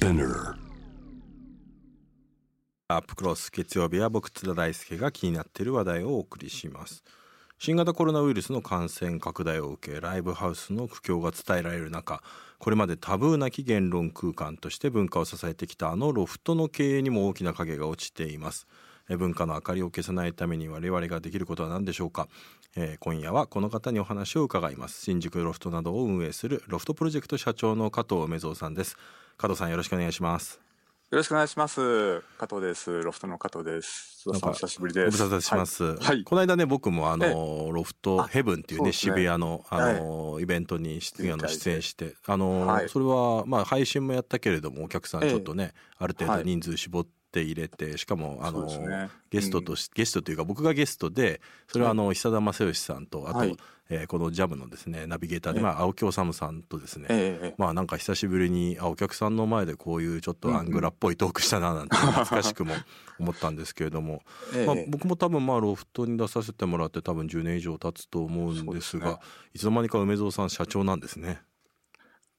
Spinner. アップクロス月曜日は僕津田大輔が気になっている話題をお送りします。新型コロナウイルスの感染拡大を受けライブハウスの苦境が伝えられる中これまでタブーなき言論空間として文化を支えてきたあのロフトの経営にも大きな影が落ちています。文化の明かりを消さないために我々ができることは何でしょうか、えー今夜はこの方にお話を伺います。新宿ロフトなどを運営するロフトプロジェクト社長の加藤梅蔵さんです。加藤さんよろしくお願いしますよろしくお願いします。加藤です。ロフトの加藤です。津田さんお久しぶりです。ご無沙汰します、はい。はいこの間ね僕もあのロフトヘブンっていうねね渋谷のあの、イベントに出あの出演してあの、はいそれはまあ配信もやったけれどもお客さんちょっとね、ある程度はい人数絞って入れてしかもあの、ね。ゲストとし、ゲストというか僕がゲストでそれはあの久田正義さんとあと、はい。えーこのジャムのですねナビゲーターで、ええ。まあ、青木治さんとですね、ええええ。まあなんか久しぶりにあお客さんの前でこういうちょっとアングラっぽいトークしたななんて 懐かしくも思ったんですけれども、ええ。まあ、僕も多分まあロフトに出させてもらって多分10年以上経つと思うんですがね。いつの間にか梅蔵さん社長なんですね。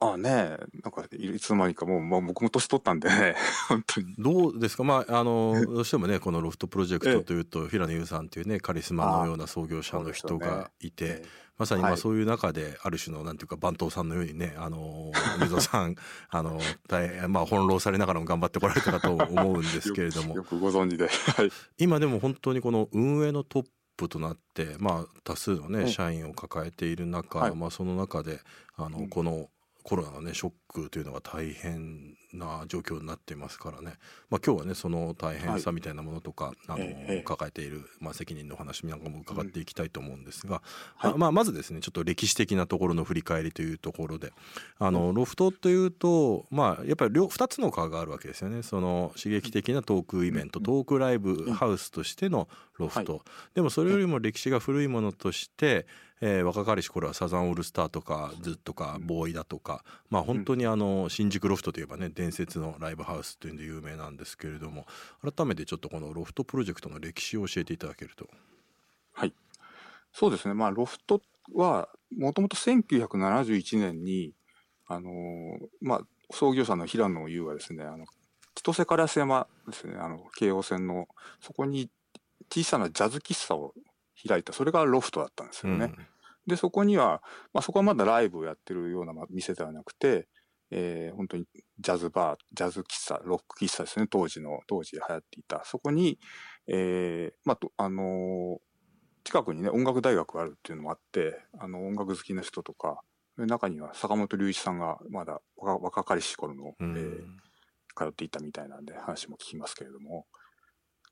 あねなんかいつの間にかもう、まあ、僕も年取ったんでね、本当に。どうですか？まああのどうしてもねこのロフトプロジェクトというと平野優さんというねカリスマのような創業者の人がいて、ええ。まさにまあはい。そういう中である種のなんていうか番頭さんのようにねあの梅蔵さん あの大変まあ翻弄されながらも頑張ってこられたかと思うんですけれども。よく ご存知で。はい。今でも本当にこの運営のトップとなって、まあ、多数のねええ。社員を抱えている中、はい。まあ、その中であの、うん。このコロナのねショックというのが大変な状況になってますからね、まあ、今日はねその大変さみたいなものとか、あのええ。抱えている、まあ、責任のお話なんかも伺っていきたいと思うんですが、はい。まあまずですねちょっと歴史的なところの振り返りというところであのロフトというと、まあ、やっぱり両2つの顔があるわけですよね。その刺激的なトークイベント、うん。トークライブハウスとしてのロフト、でもそれよりも歴史が古いものとして、えー若かりし頃はサザンオールスターとかズとかボーイだとか、まあ本当にあの新宿ロフトといえばね伝説のライブハウスというんで有名なんですけれども改めてちょっとこのロフトプロジェクトの歴史を教えていただけると。はい。そうですね。まあ、ロフトは、もともと1971年に、あのーまあ、創業者の平野優がですね、あの、千歳烏山ですね、あの、京王線の、そこに小さなジャズ喫茶を開いた、それがロフトだったんですよね。で、そこには、まあ、そこはまだライブをやってるようなまあ店ではなくて、えー本当にジャズバー、ジャズ喫茶、ロック喫茶ですね、当時の、当時流行っていた。そこに、えーまあ、とあのー近くにね、音楽大学があるっていうのもあって、あの、音楽好きな人とか、で中には坂本龍一さんがまだ若若かりし頃の、うんえー通っていたみたいなんで話も聞きますけれども。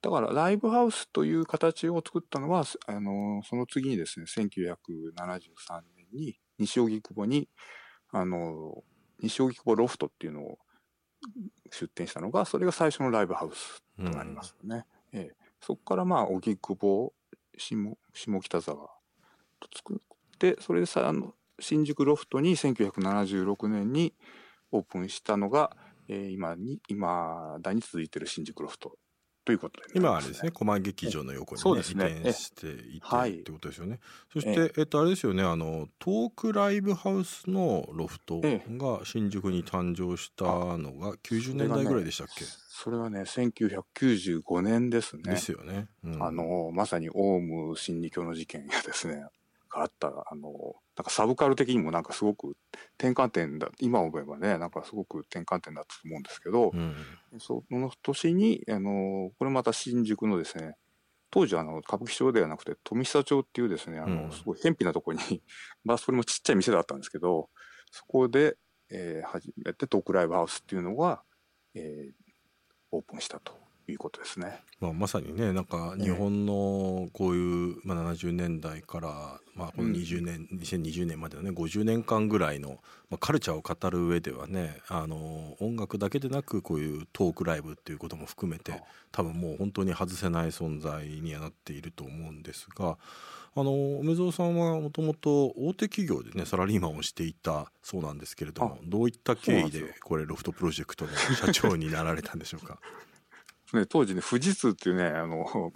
だからライブハウスという形を作ったのは、すあのーその次にですね、1973年に西荻窪に、あのー西荻窪ロフトっていうのを出店したのが、それが最初のライブハウスとなりますよね。ええそこからまあ、荻窪、下下北沢と作って、それでさ、あの、新宿ロフトに1976年にオープンしたのが、えー今に、今だに続いてる新宿ロフトということで、今はあれですね。狛劇場の横に、ね、ね。移転していて、はい。ってことですよね。そして、えっとあれですよねあのトークライブハウスのロフトえが新宿に誕生したのが90年代ぐらいでしたっけ、それはね、1995年ですね。ですよね。うん。あの、まさにオウム真理教の事件がですね、があった、あの、なんかサブカル的にもなんかすごく転換点だ、今思えばね、なんかすごく転換点だったと思うんですけど、うん。その年に、あの、これまた新宿のですね、当時はあの歌舞伎町ではなくて富久町っていうですね、あの、うん。すごい偏僻なところに、まあそれもちっちゃい店だったんですけど、そこで、えー初めてトークライブハウスっていうのが、えーオープンしたということですね。まあ、まさにねなんか日本のこういう、まあ、70年代から、まあ、この20年、2020年までのね50年間ぐらいの、まあ、カルチャーを語る上ではねあの音楽だけでなくこういうトークライブっていうことも含めてあ多分もう本当に外せない存在にはなっていると思うんですがあの梅蔵さんはもともと大手企業でねサラリーマンをしていたそうなんですけれどもあどういった経緯でこれロフトプロジェクトの社長になられたんでしょうか？ね、当時ね、富士通っていうね、あの、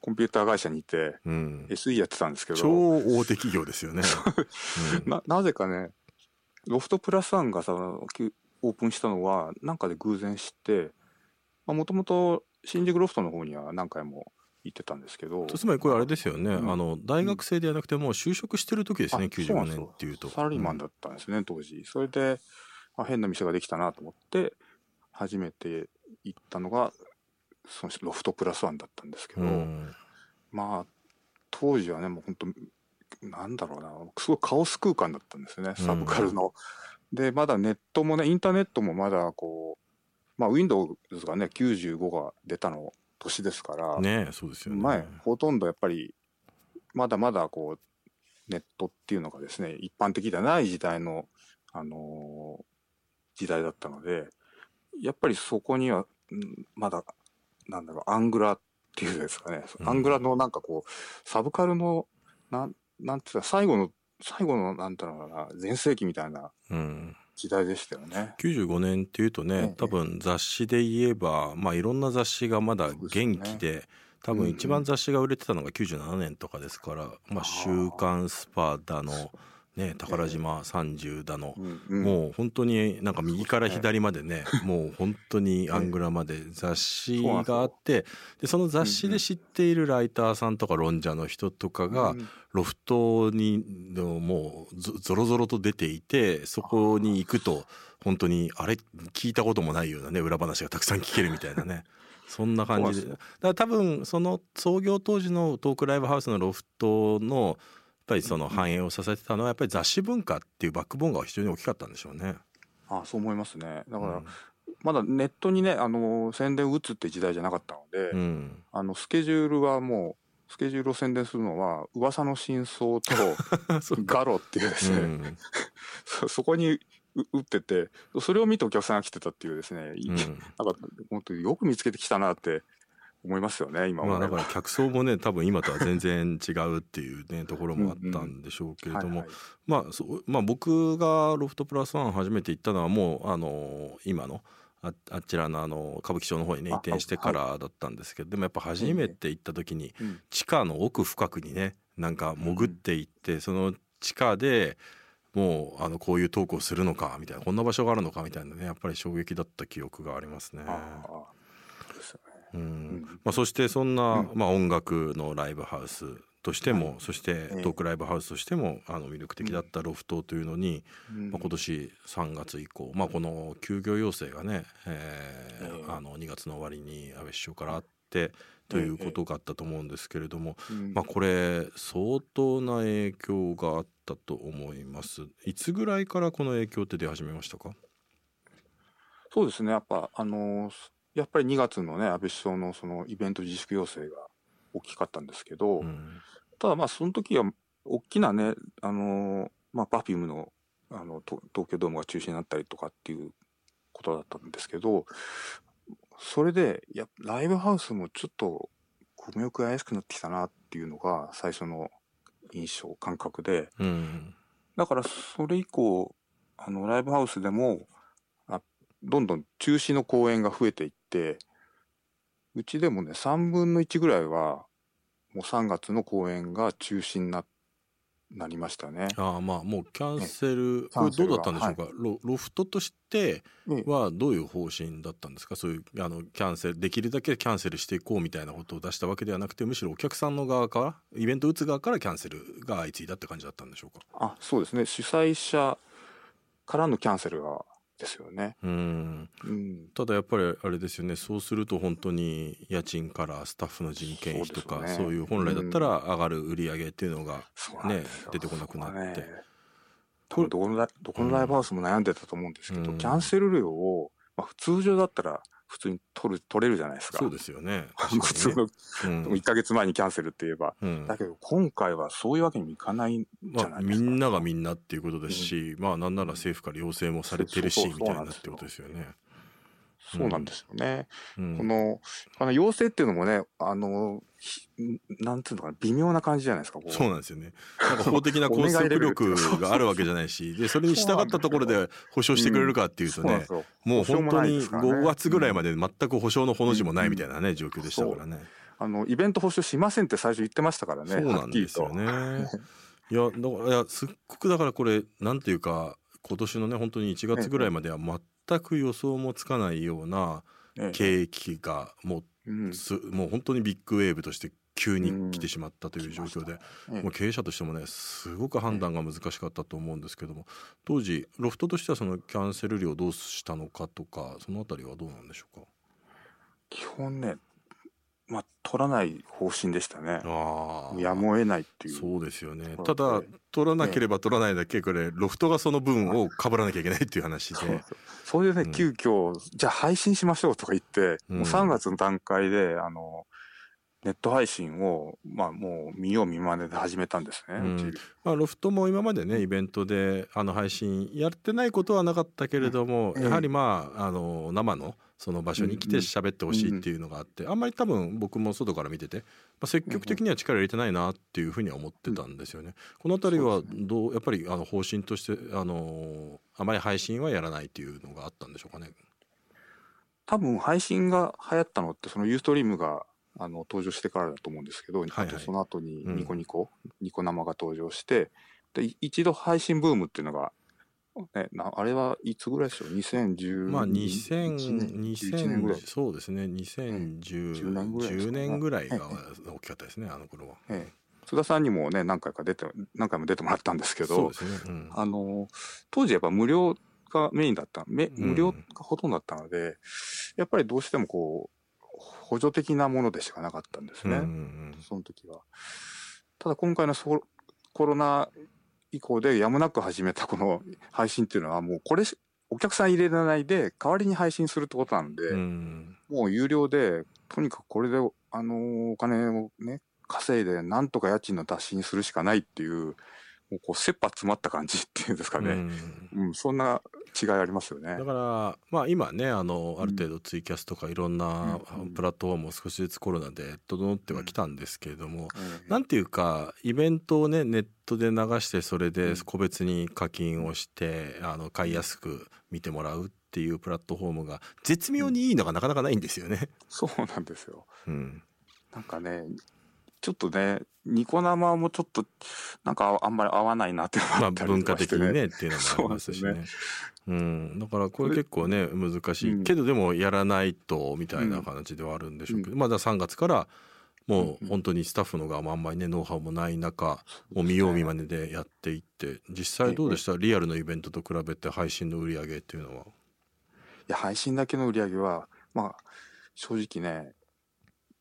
コンピューター会社にいて、うん、SE やってたんですけど、超大手企業ですよね。う んな、なぜかね、ロフトプラスワンがさ、オープンしたのはなんかで偶然知ってもともと新宿ロフトの方には何回も行ってたんですけど。つまりこれあれですよね、うん。あの大学生ではなくてもう就職してる時ですね、あ95年っていうと。サラリーマンだったんですね、当時。それであ変な店ができたなと思って初めて行ったのがそのロフトプラスワンだったんですけど、うん。まあ当時はねもう本当なんだろうなすごいカオス空間だったんですよねサブカルの。でまだネットもねインターネットもまだこうまあ Windows がね95が出たの年ですから、ねえそうですよね。前ほとんどやっぱりまだまだこうネットっていうのがですね一般的ではない時代の、あのー時代だったのでやっぱりそこにはうんまだなんだろうアングラっていうんですかね、うん。アングラのなんかこうサブカルのなんなんていうか最後の最後のなんていうのかな全盛期みたいなうん。時代でしたよね。95年っていうとね、ええ。多分雑誌で言えば、まあ、いろんな雑誌がまだ元気で多分一番雑誌が売れてたのが97年とかですから「まあ、週刊スパ」だの、ね、宝島30だの、もう本当になんか右から左までねもう本当にアングラまで雑誌があってでその雑誌で知っているライターさんとか論者の人とかがうんロフトにのもうぞぞろぞろと出ていてそこに行くと本当にあれ聞いたこともないようなね裏話がたくさん聞けるみたいなね そんな感じで。だから多分その創業当時のトークライブハウスのロフトのぱりその繁栄を支えてたのはやっぱり雑誌文化っていうバックボーンが非常に大きかったんでしょうね。あそう思いますね。だから、うん。まだネットにね、あの宣伝を打つって時代じゃなかったので、うん、あのスケジュールはもうスケジュールを宣伝するのは噂の真相と ガロっていうですね、うん。そそこにう打っててそれを見てお客さんが来てたっていうですね、いうん。なんか本当によく見つけてきたなって思いますよね今まあ。だから客層もね多分今とは全然違うっていうね ところもあったんでしょうけれどもはいはい。まあそうまあ僕がロフトプラスワン初めて行ったのはもうあの今のああちらのあの歌舞伎町の方にね移あ転してからだったんですけどでもやっぱ初めて行った時にうん。地下の奥深くにねなんか潜っていってその地下でもうあのこういうトークをするのかみたいなこんな場所があるのかみたいなねやっぱり衝撃だった記憶がありますね。あうん。んまあ、そしてそんな、うん。まあ、音楽のライブハウスとしても、はい。そしてええ。トークライブハウスとしてもあの魅力的だったロフトというのに、うん。まあ、今年3月以降、まあ、この休業要請がね、えーええ。あの2月の終わりに安倍首相からあってということがあったと思うんですけれども、うん。まあ、これ相当な影響があったと思います。いつぐらいからこの影響って出始めましたか？そうですね。やっぱあのやっぱり2月のね安倍首相のそのイベント自粛要請が大きかったんですけど、うん。ただまあその時は大きなねあのまあ Perfume のあのと東京ドームが中止になったりとかっていうことだったんですけどそれでいやライブハウスもちょっとごめく怪しくなってきたなっていうのが最初の印象感覚で。うん。だからそれ以降あのライブハウスでもあどんどん中止の公演が増えていってうちでもね3分の1ぐらいはもう3月の公演が中止にななりましたね。ああまあもうキャンセル、これどうだったんでしょうか、ロロフトとしてええ。はどういう方針だったんですか？そういうあのキャンセルできるだけキャンセルしていこうみたいなことを出したわけではなくてむしろお客さんの側からイベント打つ側からキャンセルが相次いだって感じだったんでしょうか？あそうですね。主催者からのキャンセルがですよね。うん。うん、ただやっぱりあれですよね。そうすると本当に家賃からスタッフの人件費とかそう,、ね。いう本来だったら上がる売り上げっていうのがね出てこなくなって、ね多分どこのラどこのライブハウスも悩んでたと思うんですけど、うん。キャンセル料を、まあ、通常だったら普通に取る取れるじゃないですか。そうですよね普通の うん1ヶ月前にキャンセルって言えば。うんだけど今回はそういうわけにもいかないんじゃまあ、ないですか。みんながみんなっていうことですし、まあなんなら政府から要請もされてるしみたいなってことですよね。そうなんですよね。うんこの、あの、要請っていうのもね、あの、ひなんていうのかな、微妙な感じじゃないですか。そうなんですよね。なんか法的な拘束力があるわけじゃないし、でそれに従ったところで保証してくれるかっていうとねもう本当に保証もないですからね5月ぐらいまで全く保証のほの字もないみたいなね状況でしたからね。あの、イベント保証しませんって最初言ってましたからね。そうなんですよね。いやだからいやすっごくだからこれなんていうか今年のね本当に1月ぐらいまでは全全く予想もつかないようなええ。景気がもうもう本当にビッグウェーブとして急に来てしまったという状況で、ええ。もう経営者としてもねすごく判断が難しかったと思うんですけども当時ロフトとしてはそのキャンセル料をどうしたのかとかそのあたりはどうなんでしょうか？基本ね、まあ、取らない方針でしたね。あやむを得ないっていう。そうですよね。ただ取らなければ取らないだけこれロフトがその分を被らなきゃいけないっていう話そうでそれでね、うん。急遽、じゃあ配信しましょうとか言って、うん。もう3月の段階で、あの、ネット配信を、まあもう見よう見まねで始めたんですね。うん。まあ、ロフトも今までねイベントであの配信やってないことはなかったけれども、ええやはりまああの生のその場所に来て喋ってほしいっていうのがあって、あんまり多分僕も外から見てて、まあ、積極的には力入れてないなっていうふうには思ってたんですよね。この辺りはどうやっぱりあの方針としてあのあまり配信はやらないっていうのがあったんでしょうかね。多分配信が流行ったのって、そのユーストリームがあの登場してからだと思うんですけど、はいはい。あとその後にうん。ニコニコ、ニコ生が登場して、でい一度配信ブームっていうのが、ね、なあれはいつぐらいでしょう？2010まあ年2000 11年ぐらい。2000そうですね。2010 10年ぐらいですか10ね年ぐらいがえ大きかったですねあの頃は。ええ、津田さんにもね何回か出て何回も出てもらったんですけどね。うん。あの当時やっぱ無料がメインだっためうん。無料がほとんどだったので、やっぱりどうしてもこう補助的なものでしかなかったんですね、うんうんその時は。ただ今回のソコロナ以降でやむなく始めたこの 配信っていうのはもうこれしお客さん入れられないで代わりに配信するってことなんで、うんもう有料で、とにかくこれで、あのーお金をね、稼いで、なんとか家賃の足しにするしかないっていう、もうこう、切羽詰まった感じっていうんですかうね。んうん、そんな違いありますよねだ。からまあ今ねあのある程度ツイキャスとかいろんなうんプラットフォームも少しずつコロナで整ってはきたんですけれども、ええなんていうかイベントをねネットで流してそれでうん個別に課金をしてあの買いやすく見てもらうっていうプラットフォームが絶妙にいいのがなかなかないんですよね。そうなんですよ。うんなんかね、ちょっとね、ニコ生もちょっと、なんかあんまり合わないなっていうのまあがあったり文化的とかしてにねっていうのもありますしそうなんね。うん、だからこれ結構ね難しい、うん。けどでもやらないとみたいな感じではあるんでしょうけど、まあだから3月からもう本当にスタッフの側もあんまりねノウハウもない中もう見よう見まねでやっていって実際どうでした？リアルのイベントと比べて配信の売り上げっていうのは。いや、配信だけの売り上げは、まあ、正直ね、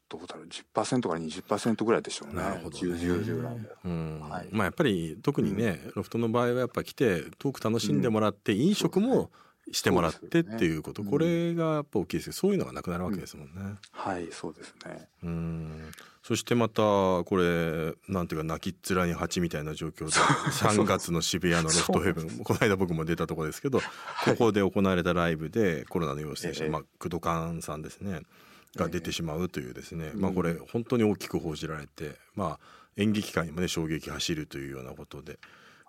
どうだろう、10%から20%ぐらいでしょうね。なるほど、ね。10、10、10ぐらいで。うん。はい。まあやっぱり特にね、ロフトの場合はやっぱ来てトーク楽しんでもらって、飲食もしてもらってっていうこと、ね。これがやっぱ大きいですけどそういうのがなくなるわけですもんね。はい、そうですね。うん。そしてまたこれなんていうか泣きっ面に蜂みたいな状況で3月の渋谷のロフトヘブンこの間僕も出たところですけど、ここで行われたライブでコロナの陽性者、ええ。まあ、工藤勘さんですねが出てしまうというですね、えまあこれ本当に大きく報じられて、まあ、演劇界にもね衝撃走るというようなことで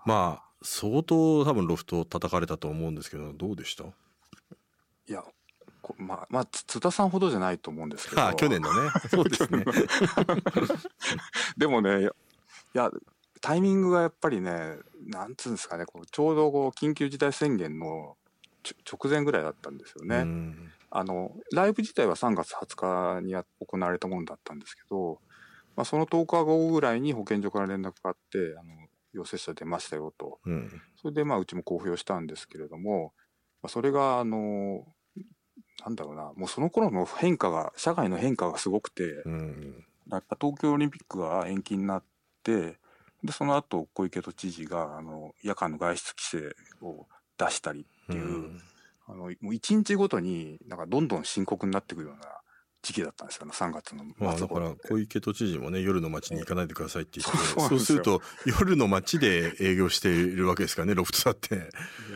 まあ相当多分ロフト叩かれたと思うんですけどどうでした？いや、こまあ、まあ、つ津田さんほどじゃないと思うんですけど。あ去年のね そうですね。でもね、いや、タイミングがやっぱりね、なんつうんですかね、こうちょうどこう緊急事態宣言の直前ぐらいだったんですよね。うんあの、ライブ自体は3月20日にや行われたものだったんですけど、まあ、その10日後ぐらいに保健所から連絡があって、あの、陽性者出ましたよと。うん。それで、まあ、うちも公表したんですけれども、まあ、それが、あの、なんだろうな、もうその頃の変化が、社会の変化がすごくて、うん。やっぱ東京オリンピックが延期になって、で、その後、小池都知事が、あの、夜間の外出規制を出したりっていう、うんあの、もう一日ごとになんかどんどん深刻になってくるような時期だったんですよ。ね、3月のまあ、末だから。小池都知事もね夜の街に行かないでくださいって言って。そうそうすると夜の街で営業しているわけですからねロフトだって。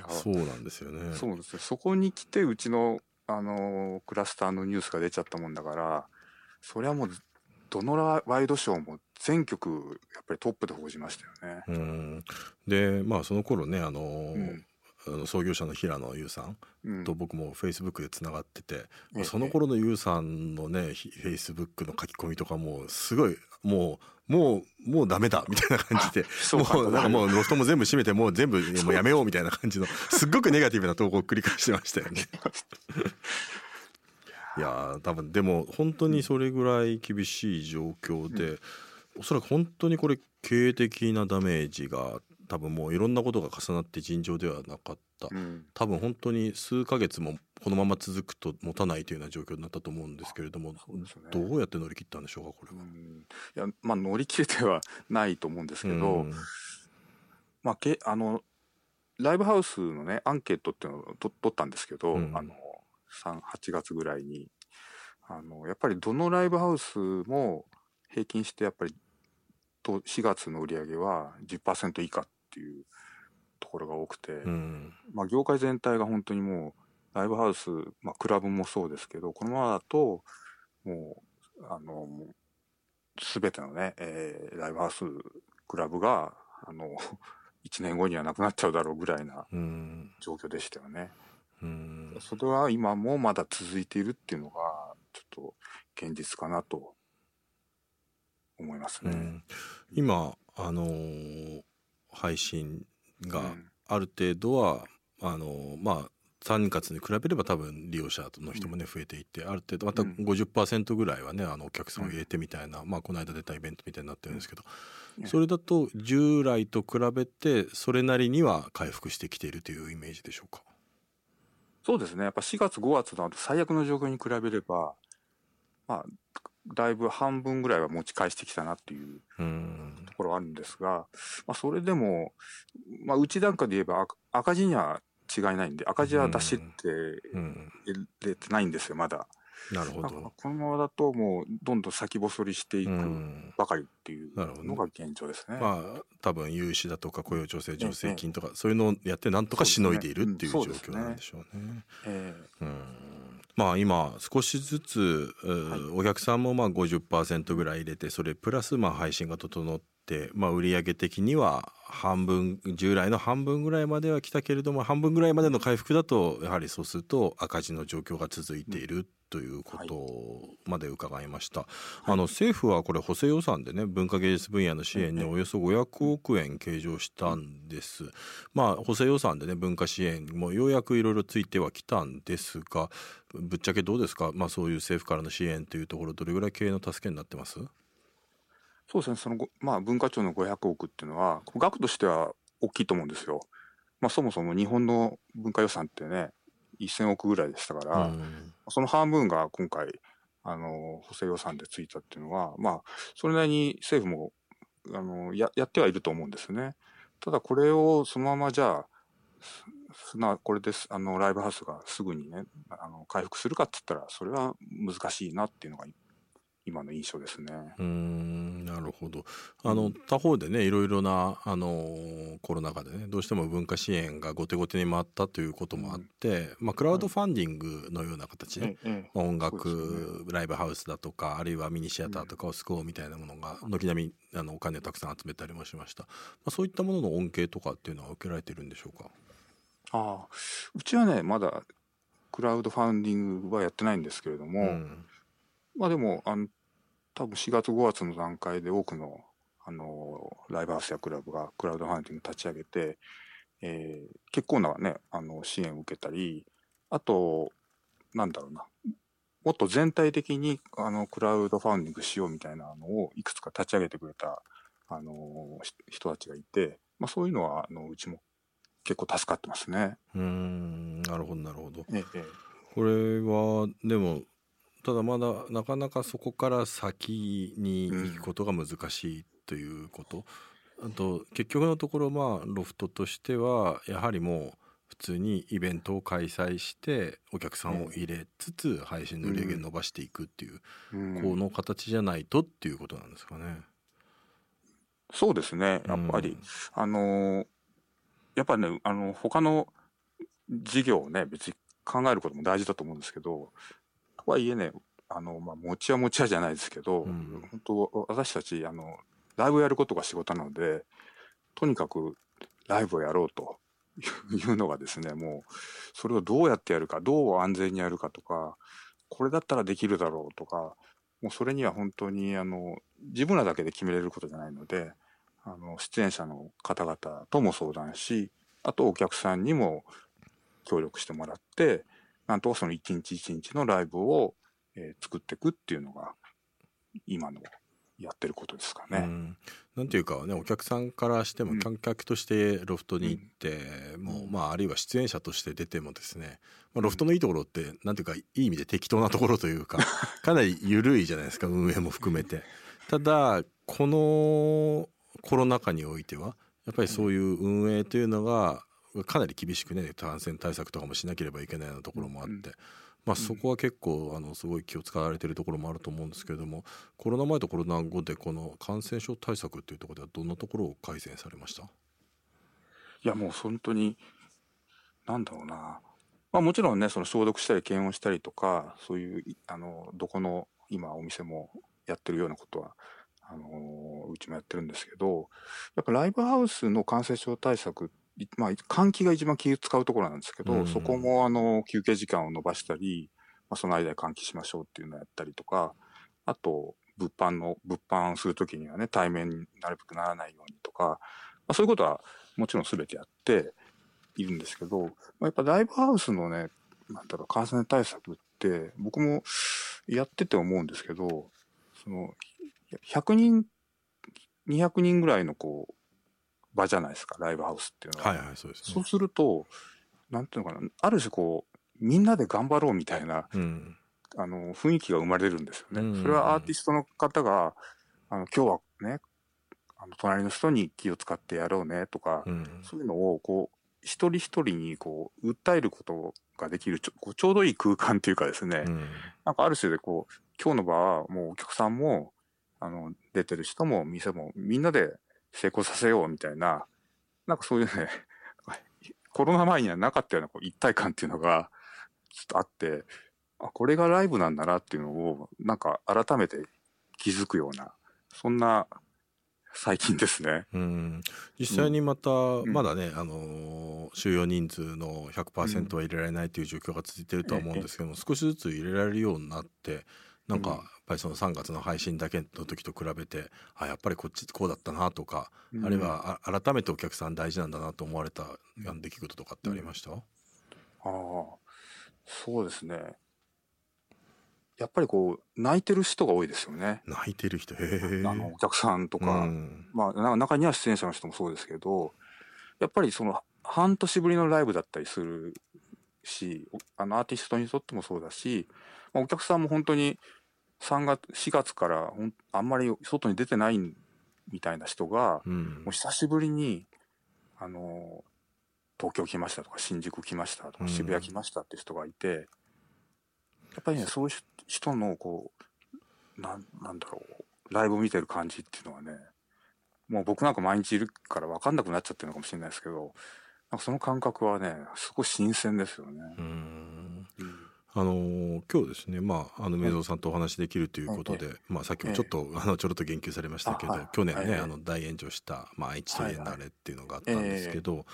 そうなんですよね。そうですよ。そこに来て、うちの、あの、クラスターのニュースが出ちゃったもんだから、それはもう、どのラワイドショーも全局、やっぱりトップで報じましたよね。うん。でまあその頃ねあの、んあの創業者の平野優さんうん。と僕もフェイスブックでつながってて、ええ。その頃の優さんのねフェイスブックの書き込みとかもすごいもうもうもうダメだ みたいな感じでそうか。もうなんかもうロフトも全部閉めてもう全部もうやめようみたいな感じのすっごくネガティブな投稿を繰り返してましたよね。いやー多分でも本当にそれぐらい厳しい状況で、おそらく本当にこれ経営的なダメージが多分もういろんなことが重なって尋常ではなかった。うん。多分本当に数ヶ月もこのまま続くと持たないというような状況になったと思うんですけれども、ね。どうやって乗り切ったんでしょうかこれは。うん。いやまあ乗り切れてはないと思うんですけど、うん。まあけあのライブハウスのねアンケートっていうのをと取ったんですけど、うん。あの3 8月ぐらいにあのやっぱりどのライブハウスも平均してやっぱりと4月の売り上げは10%以下っていうところが多くて、うん。まあ、業界全体が本当にもうライブハウス、まあ、クラブもそうですけどこのままだともうあの全てのね、えーライブハウスクラブがあの 1年後にはなくなっちゃうだろうぐらいなうん。状況でしたよね。うん。それは今もまだ続いているっていうのがちょっと現実かなと思いますね。うん。今あのー配信がうんある程度は、あのーまあ3月に比べれば多分利用者の人もね増えていってある程度またうん50%ぐらいはねあのお客さんを入れてみたいな、まあこの間出たイベントみたいになってるんですけど、うんそれだと従来と比べてそれなりには回復してきているというイメージでしょうか？そうですね。やっぱ4月5月の最悪の状況に比べれば、まあ、だいぶ半分ぐらいは持ち返してきたなっていううん。ところはあるんですが、まあ、それでも、まあ、うち段階で言えば赤赤字には違いないんで、赤字は出しってうん、れてないんですよ、まだ。なるほど。このままだともうどんどん先細りしていうくん。ばかりっていうのが現状ですね。まあ多分融資だとか雇用調整助成金とかそういうのをやってなんとかしのいでいるっていう状況なんでしょうね。えうん。まあ今少しずつ、お客さんもまあ50%ぐらい入れてそれプラスまあ配信が整って、まあ、売上的には半分従来の半分ぐらいまでは来たけれども半分ぐらいまでの回復だとやはりそうすると赤字の状況が続いているということまで伺いました、あの政府はこれ補正予算でね文化芸術分野の支援におよそ500億円計上したんです、まあ補正予算でね文化支援もようやくいろいろついてはきたんですがぶっちゃけどうですか、まあ、そういう政府からの支援というところどれぐらい経営の助けになってます？そうですね、そのご、まあ、文化庁の500億っていうのは、額としては大きいと思うんですよ。まあ、そもそも日本の文化予算ってね、1000億ぐらいでしたから、うんその半分が今回、あの、補正予算でついたっていうのは、まあ、それなりに政府も、あの、や、やってはいると思うんですね。ただこれをそのままじゃあ、すすな、これです、あの、ライブハウスがすぐにね、あの、回復するかって言ったら、それは難しいなっていうのが、今の印象ですね。うーんなるほど。あの他方でねいろいろなあのコロナ禍でねどうしても文化支援が後手後手に回ったということもあって、まあ、クラウドファンディングのような形で、ええまあ音楽、ライブハウスだとかあるいはミニシアターとかを救おうみたいなものが軒並みあのお金をたくさん集めたりもしました、まあ、そういったものの恩恵とかっていうのは受けられてるんでしょうか？ああ、うちはね、まだクラウドファンディングはやってないんですけれども、うん。まあでも、あの、多分4月5月の段階で多くの、あの、ライブハウスやクラブがクラウドファンディング立ち上げて、えー結構なね、あの、支援を受けたり、あと、なんだろうな、もっと全体的に、あの、クラウドファンディングしようみたいなのをいくつか立ち上げてくれた、あの、ひ人たちがいて、まあそういうのは、あの、うちも結構助かってますね。うーんなるほどなるほどええこれはでもただまだなかなかそこから先に行くことが難しいということ、あと結局のところまあロフトとしてはやはりもう普通にイベントを開催してお客さんを入れつつ配信の売り上げ伸ばしていくっていう、うんこの形じゃないとっていうことなんですかね。そうですね、やっぱり。あのーやっぱね、あの、他の事業をね、別に考えることも大事だと思うんですけど、とはいえね、あの、まあ、持ちは持ちはじゃないですけど、うん本当、私たち、あの、ライブをやることが仕事なので、とにかくライブをやろうというのがですね、もう、それをどうやってやるか、どう安全にやるかとか、これだったらできるだろうとか、もうそれには本当にあの自分らだけで決めれることじゃないのであの出演者の方々とも相談しあとお客さんにも協力してもらってなんとかその一日一日のライブを、えー作っていくっていうのが今のやってることですかね。うんなんていうかねお客さんからしてうんも観客としてロフトに行って、もううんまああるいは出演者として出てもですね、まあ、ロフトのいいところってなんていうかいい意味で適当なところというか かなり緩いじゃないですか運営も含めて。ただこのコロナ禍においてはやっぱりそういう運営というのがかなり厳しくね感染対策とかもしなければいけないようなところもあって、うん。まあ、そこは結構あのすごい気を使われてるところもあると思うんですけれどもコロナ前とコロナ後でこの感染症対策っていうところではどんなところを改善されました？いやもう本当になんだろうな、まあ、もちろんねその消毒したり検温したりとかそういういあのどこの今お店もやってるようなことはあのうちもやってるんですけどやっぱライブハウスの感染症対策いまあ、換気が一番気を使うところなんですけど、うん。そこもあの休憩時間を延ばしたり、まあ、その間で換気しましょうっていうのをやったりとかあと物販の物販するときにはね対面になるべくならないようにとか、まあ、そういうことはもちろん全てやっているんですけど、まあ、やっぱライブハウスのねなんだろう感染対策って僕もやってて思うんですけどその100人200人ぐらいのこう場じゃないですかライブハウスっていうのは。はいはいそうですね。そうするとなんていうのかなある種こうみんなで頑張ろうみたいなうん。あの雰囲気が生まれるんですよね。うん。それはアーティストの方があの今日はねあの隣の人に気を使ってやろうねとか、うん。そういうのをこう一人一人にこう訴えることができるちょちょうどいい空間っていうかですね、うん。なんかある種でこう今日の場はもうお客さんもあの出てる人も店もみんなで成功させようみたいななんかそういうね コロナ前にはなかったようなこう一体感っていうのがちょっとあってあこれがライブなんだなっていうのをなんか改めて気づくようなそんな最近ですね。うん。実際にまた、ん。まだね、あのー収容人数の100%は入れられないという状況が続いているとは思うんですけども、少しずつ入れられるようになってなんかうん。やっぱりその3月の配信だけの時と比べてあやっぱりこっちこうだったなとか、あるいはあ改めてお客さん大事なんだなと思われた出来事とかってありました、ああ、そうですね。やっぱりこう、泣いてる人が多いですよね。泣いてる人？へえ。あの、お客さんととか。まあ、な中には出演者の人もそうですけど、やっぱりその、半年ぶりのライブだったりするし、おあの、アーティストにとってもそうだし、まあ、お客さんも本当に3月、4月からあんまり外に出てないみたいな人が、うん。もう久しぶりに、あの、東京来ましたとか、新宿来ましたとか、うん。渋谷来ましたって人がいて、やっぱりね、そう。いう人の、こう、なん、なんだろう、ライブを見てる感じっていうのはね、もう僕なんか毎日いるから分かんなくなっちゃってるのかもしれないですけど、なんかその感覚はね、すごい新鮮ですよね。うん。うんあのー今日ですね、まあ、あの、明蔵さんとお話できるということで、まあ、さっきもちょっと、あの、ちょろっと言及されましたけど、去年ね、はいあの、大炎上した、まあ、愛知トリエンナーレっていうのがあったんですけど、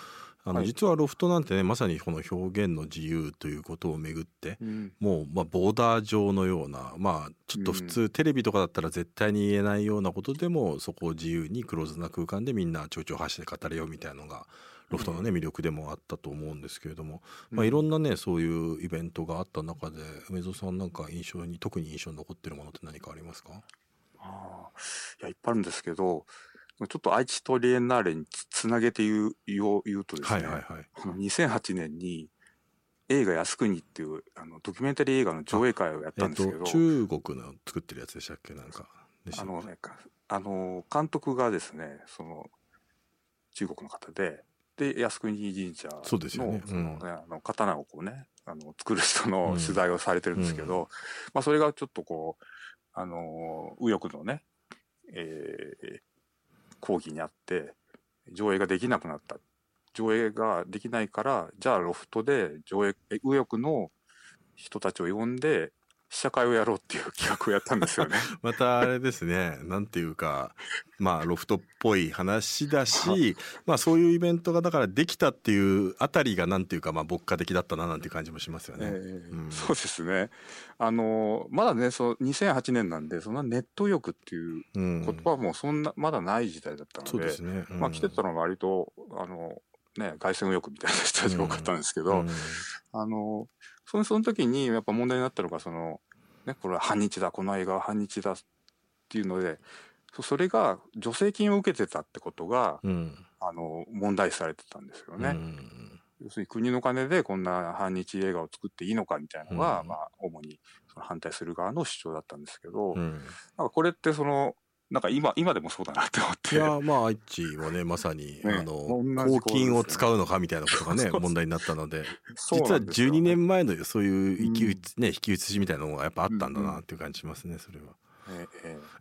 あの、はい。実はロフトなんてね、まさにこの表現の自由ということをめぐって、うん。もう、まあ、ボーダー上のような、まあ、ちょっと普通、テレビとかだったら絶対に言えないようなことでも、そこを自由にクローズな空間でみんな蝶々発して語れよみたいなのが、ロフトのね、魅力でもあったと思うんですけれども、まあ、いろんなねそういうイベントがあった中で梅蔵さんなんか印象に特に印象に残ってるものって何かありますか？ああいや、いっぱいあるんですけど、ちょっと愛知トリエンナーレにつつなげて言う言おうとですね、はいはいはい。あの2008年に映画「靖国」っていうあのドキュメンタリー映画の上映会をやったんですけど、と中国の作ってるやつでしたっけ？なんかあのね、かあの監督がですねその中国の方でで靖国神社のそうですよね。うん。ねあの刀をこうねあの作る人のうん。取材をされてるんですけど、うまあ、それがちょっとこうあの右翼のね、えー抗議にあって上映ができなくなった。上映ができないからじゃあロフトで上映え右翼の人たちを呼んで試写会をやろうっていう企画をやったんですよね。またあれですねなんていうかまあロフトっぽい話だしまあそういうイベントがだからできたっていうあたりがなんていうかまあ牧歌的だったななんていう感じもしますよね。えーうんそうですね。あのまだねそう2008年なんでそんなネット欲っていううん言葉もそんなまだない時代だったので、そうですね。うんまあ来てたのは割とあのね凱旋右翼みたいな人たちが多かったんですけど、うんあのそのその時にやっぱ問題になったのがそのねこれは反日だこの映画は反日だっていうのでそそれが助成金を受けてたってことがうん。あの問題視されてたんですよね。うん。要するに国の金でこんな反日映画を作っていいのかみたいなのが、うん。まあ主にその反対する側の主張だったんですけど、なん。うんかこれってそのなんか今今でもそうだなって思っいて。やまあ愛知はねまさに、ねあの公金を使うのかみたいなことがね問題になったので実はなんですよ。12年前のそういう引きね引き移しみたいなのがやっぱあったんだなっていう感じしますねそれは。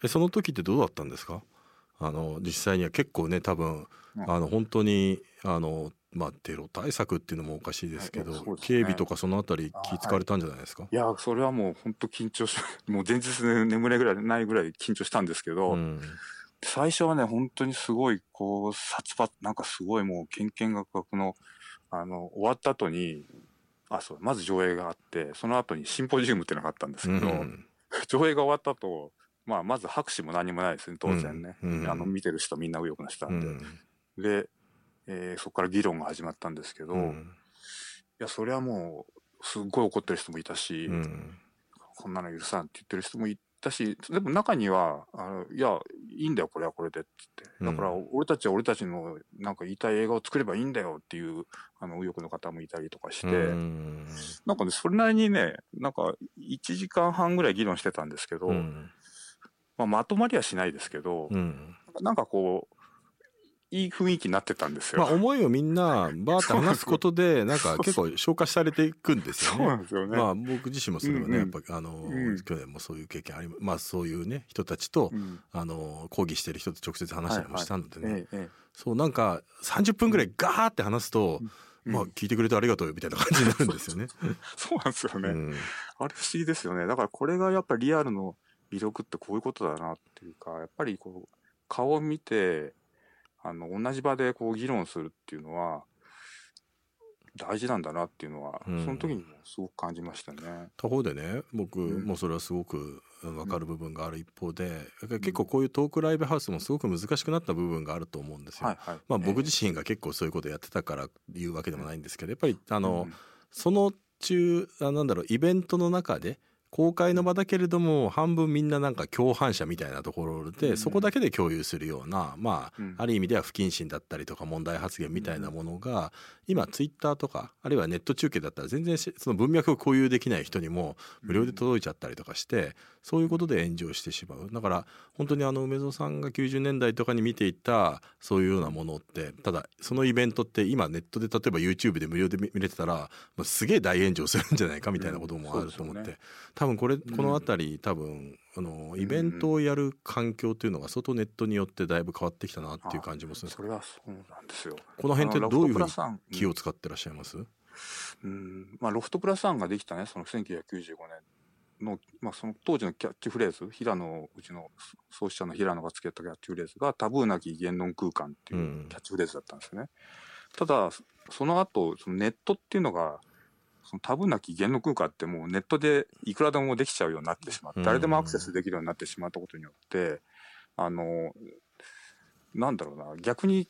えその時ってどうだったんですか？あの実際には結構ね多分うん。あの本当にあのまあテロ対策っていうのもおかしいですけど、ね。警備とかそのあたりあ気使われたんじゃないですか、いやそれはもう本当緊張し もう前日で眠れぐらいないぐらい緊張したんですけど、うん。最初はね本当にすごいこう殺伐なんかすごいもうけんけんがくがくのあの終わった後にあそうまず上映があってその後にシンポジウムっていうのがあったんですけど、うん。上映が終わった後、まあ、まず拍手も何もないですね当然ね、うん。うん。あの見てる人みんな右翼の人うなんで、ん。で、えーそこから議論が始まったんですけど、いうん。やそれはもうすっごい怒ってる人もいたし、うん。こんなの許さんって言ってる人もいたしでも中にはあのいやいいんだよこれはこれでっつって。だからう俺たちは俺たちのなんか言いたい映画を作ればいいんだよっていうあの右翼の方もいたりとかして、うん。なんかねそれなりにねなんか1時間半ぐらい議論してたんですけど、うん。まあ、まとまりはしないですけど、うん。なんかこういい雰囲気になってたんですよ。まあ思いをみんな バーって話すことでなんか結構消化されていくんですよそうね。なんですよね。まあ僕自身もそれはね、やっぱあの、うん去年もそういう経験ありまあそういうね人たちと、うんあの抗議してる人と直接話したりもしたのでね、そうなんか30分ぐらいガーって話すと、えまあ聞いてくれてありがとうよみたいな感じになるんですよね。そうなんですよね。うんあれ不思議ですよね。だからこれがやっぱりリアルの魅力ってこういうことだなっていうか、やっぱりこう顔を見て、あの同じ場でこう議論するっていうのは大事なんだなっていうのは、うんその時にもすごく感じましたね。他方でね僕うんもそれはすごく分かる部分がある一方で、結構こういうトークライブハウスもすごく難しくなった部分があると思うんですよ。はいはい。まあ、僕え自身が結構そういうことやってたから言うわけでもないんですけどやっぱりあえの、その中あなんだろうイベントの中で公開の場だけれども半分みんななんか共犯者みたいなところで、うん。そこだけで共有するようなまあ、うん。ある意味では不謹慎だったりとか問題発言みたいなものが、今ツイッターとかあるいはネット中継だったら全然しその文脈を共有できない人にも無料で届いちゃったりとかして、そういうことで炎上してしまう。だから本当にあの梅蔵さんが90年代とかに見ていたそういうようなものってただそのイベントって今ネットで例えば YouTube で無料で見見れてたらすげえ大炎上するんじゃないかみたいなこともあると思って、多分これこの辺り多分あのイベントをやる環境というのが相当ネットによってだいぶ変わってきたなっていう感じもするんですそれはそうなんですよ。この辺ってどういうふうに気を使ってらっしゃいます、うん。まあ、ロフトプラスワンができたね、その1995年の、まあ、その当時のキャッチフレーズ、平野、うちの創始者の平野がつけたキャッチフレーズが、タブーなき言論空間っていううん。キャッチフレーズだったんですね。ただ、その後、そのネットっていうのが、そのタブーなき言論空間ってもうネットでいくらでもできちゃうようになってしまって、うん誰でもアクセスできるようになってしまったことによって、あの、なんだろうな、逆に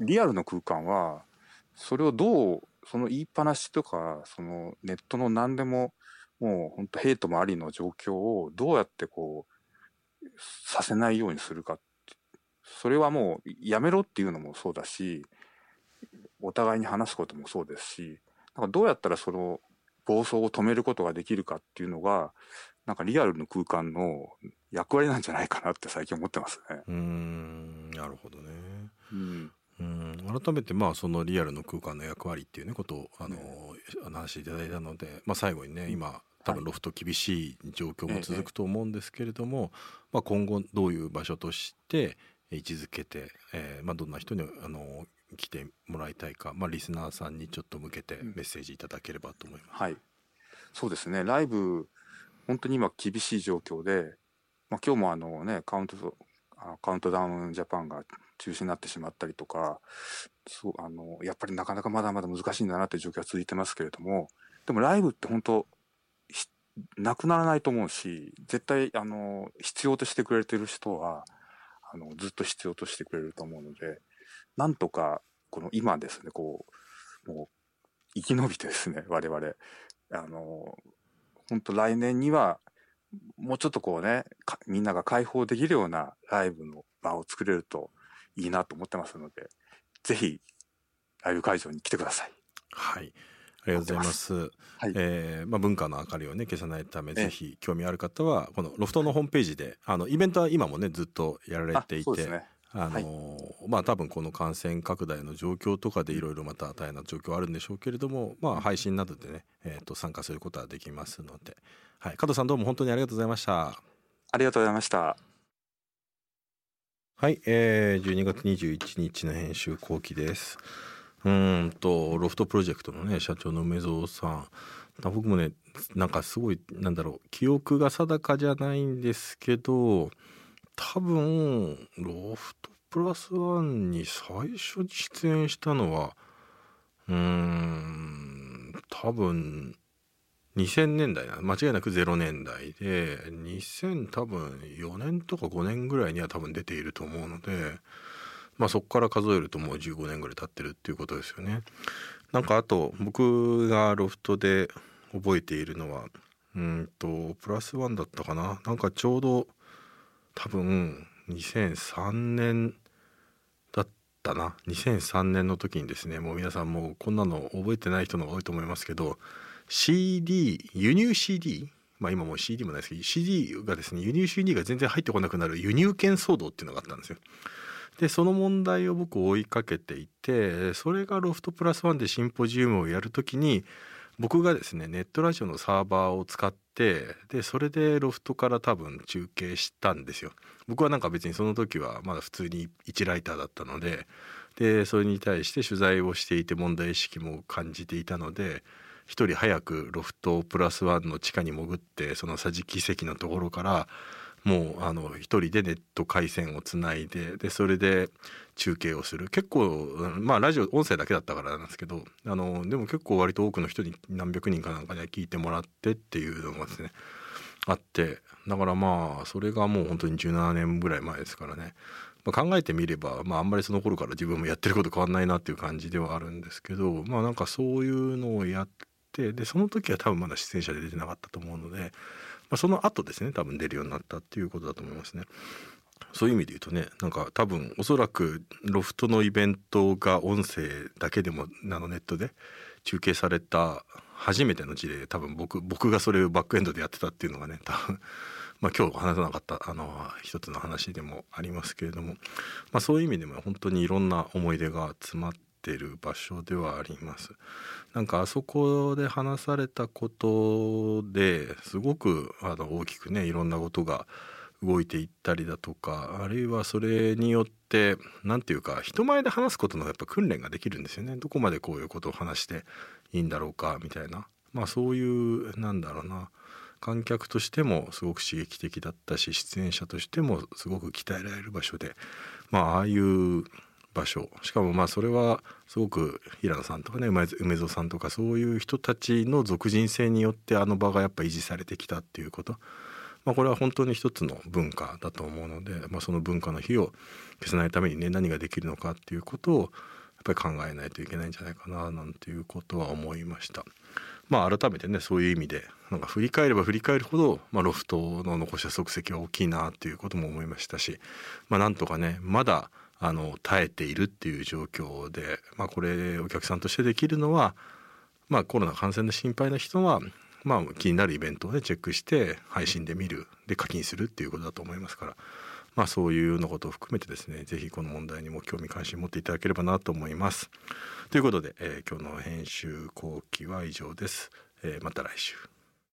リアルの空間は、それをどう、その言いっぱなしとか、そのネットの何でも、もう本当ヘイトもありの状況をどうやってこう、させないようにするか。それはもうやめろっていうのもそうだし、お互いに話すこともそうですし、なんかどうやったらその暴走を止めることができるかっていうのが、なんかリアルの空間の役割なんじゃないかなって最近思ってますね。うーんなるほどね。うん。うん改めてまあそのリアルの空間の役割っていうねことをあの、話していただいたので、まあ、最後にね今多分ロフト厳しい状況も続くと思うんですけれども、まあ、今後どういう場所として位置づけて、えーまあ、どんな人にあの来てもらいたいか、まあ、リスナーさんにちょっと向けてメッセージいただければと思います。はい。そうですね。ライブ本当に今厳しい状況で、まあ、今日もあのねカウントカウントダウンジャパンが中止になってしまったりとかそうあのやっぱりなかなかまだまだ難しいんだなという状況が続いてますけれどもでもライブって本当なくならないと思うし絶対あの必要としてくれてる人はあのずっと必要としてくれると思うのでなんとかこの今ですねこうもう生き延びてですね 我々。あの本当来年にはもうちょっとこうねみんなが開放できるようなライブの場を作れるといいなと思ってますのでぜひライブ会場に来てください。はい。ありがとうございます。はい、えー、まあ文化の明かりをね消さないため、ぜひ興味ある方はこのロフトのホームページであのイベントは今もねずっとやられていて、ね、あの、はい、まあ多分この感染拡大の状況とかでいろいろまた大変な状況あるんでしょうけれども、まあ配信などでね、えっ、ー、と参加することはできますので、はい、加藤さんどうも本当にありがとうございました。ありがとうございました。はい、えー、12月21日の編集後期です。うんとロフトプロジェクトのね社長の梅蔵さん。僕もねなんかすごいなんだろう記憶が定かじゃないんですけど多分ロフトプラスワンに最初に出演したのはうーん多分2000年代な間違いなく0年代で2000多分4年とか5年ぐらいには多分出ていると思うのでまあそこから数えるともう15年ぐらい経ってるっていうことですよね。なんかあと僕がロフトで覚えているのはうんとプラスワンだったかななんかちょうど多分2003年だったな2003年の時にですねもう皆さんもうこんなの覚えてない人の方が多いと思いますけど CD 輸入 CD まあ今もう CD もないですけど CD がですね輸入 CD が全然入ってこなくなる輸入権騒動っていうのがあったんですよ。でその問題を僕追いかけていてそれがロフトプラスワンでシンポジウムをやるときに僕がですねネットラジオのサーバーを使ってでそれでロフトから多分中継したんですよ。僕はなんか別にその時はまだ普通に1ライターだったのででそれに対して取材をしていて問題意識も感じていたので一人早くロフトプラスワンの地下に潜ってその桟敷席のところからもうあの一人でネット回線をつないででそれで中継をする結構まあラジオ音声だけだったからなんですけどあのでも結構割と多くの人に何百人かなんかにね聞いてもらってっていうのがですねあってだからまあそれがもう本当に17年ぐらい前ですからね、まあ、考えてみれば、まあ、あんまりその頃から自分もやってること変わんないなっていう感じではあるんですけどまあなんかそういうのをやってでその時は多分まだ出演者で出てなかったと思うので。まあ、その後ですね多分出るようになったっていうことだと思いますね。そういう意味で言うとねなんか多分おそらくロフトのイベントが音声だけでもあのネットで中継された初めての事例多分僕僕がそれをバックエンドでやってたっていうのがね多分まあ今日話さなかったあの一つの話でもありますけれども、まあ、そういう意味でも本当にいろんな思い出が詰まってる場所ではあります。なんかあそこで話されたことですごくあの大きくねいろんなことが動いていったりだとかあるいはそれによって何て言うか人前で話すことのやっぱ訓練ができるんですよね。どこまでこういうことを話していいんだろうかみたいな。まあそういうなんだろうな。観客としてもすごく刺激的だったし出演者としてもすごく鍛えられる場所で。まあああいう場所しかもまあそれはすごく平野さんとかね梅蔵さんとかそういう人たちの属人性によってあの場がやっぱ維持されてきたっていうこと、まあ、これは本当に一つの文化だと思うので、まあ、その文化の火を消さないためにね何ができるのかっていうことをやっぱり考えないといけないんじゃないかななんていうことは思いました。まあ改めてねそういう意味でなんか振り返れば振り返るほど、まあ、ロフトの残した足跡は大きいなっていうことも思いましたし、まあ、なんとかねまだあの耐えているっていう状況で、まあ、これお客さんとしてできるのは、まあ、コロナ感染の心配な人は、まあ、気になるイベントをねチェックして配信で見るで課金するっていうことだと思いますから、まあ、そういうようなことを含めてですね是非この問題にも興味関心持っていただければなと思います。ということで、えー、今日の編集後期は以上です。えー、また来週。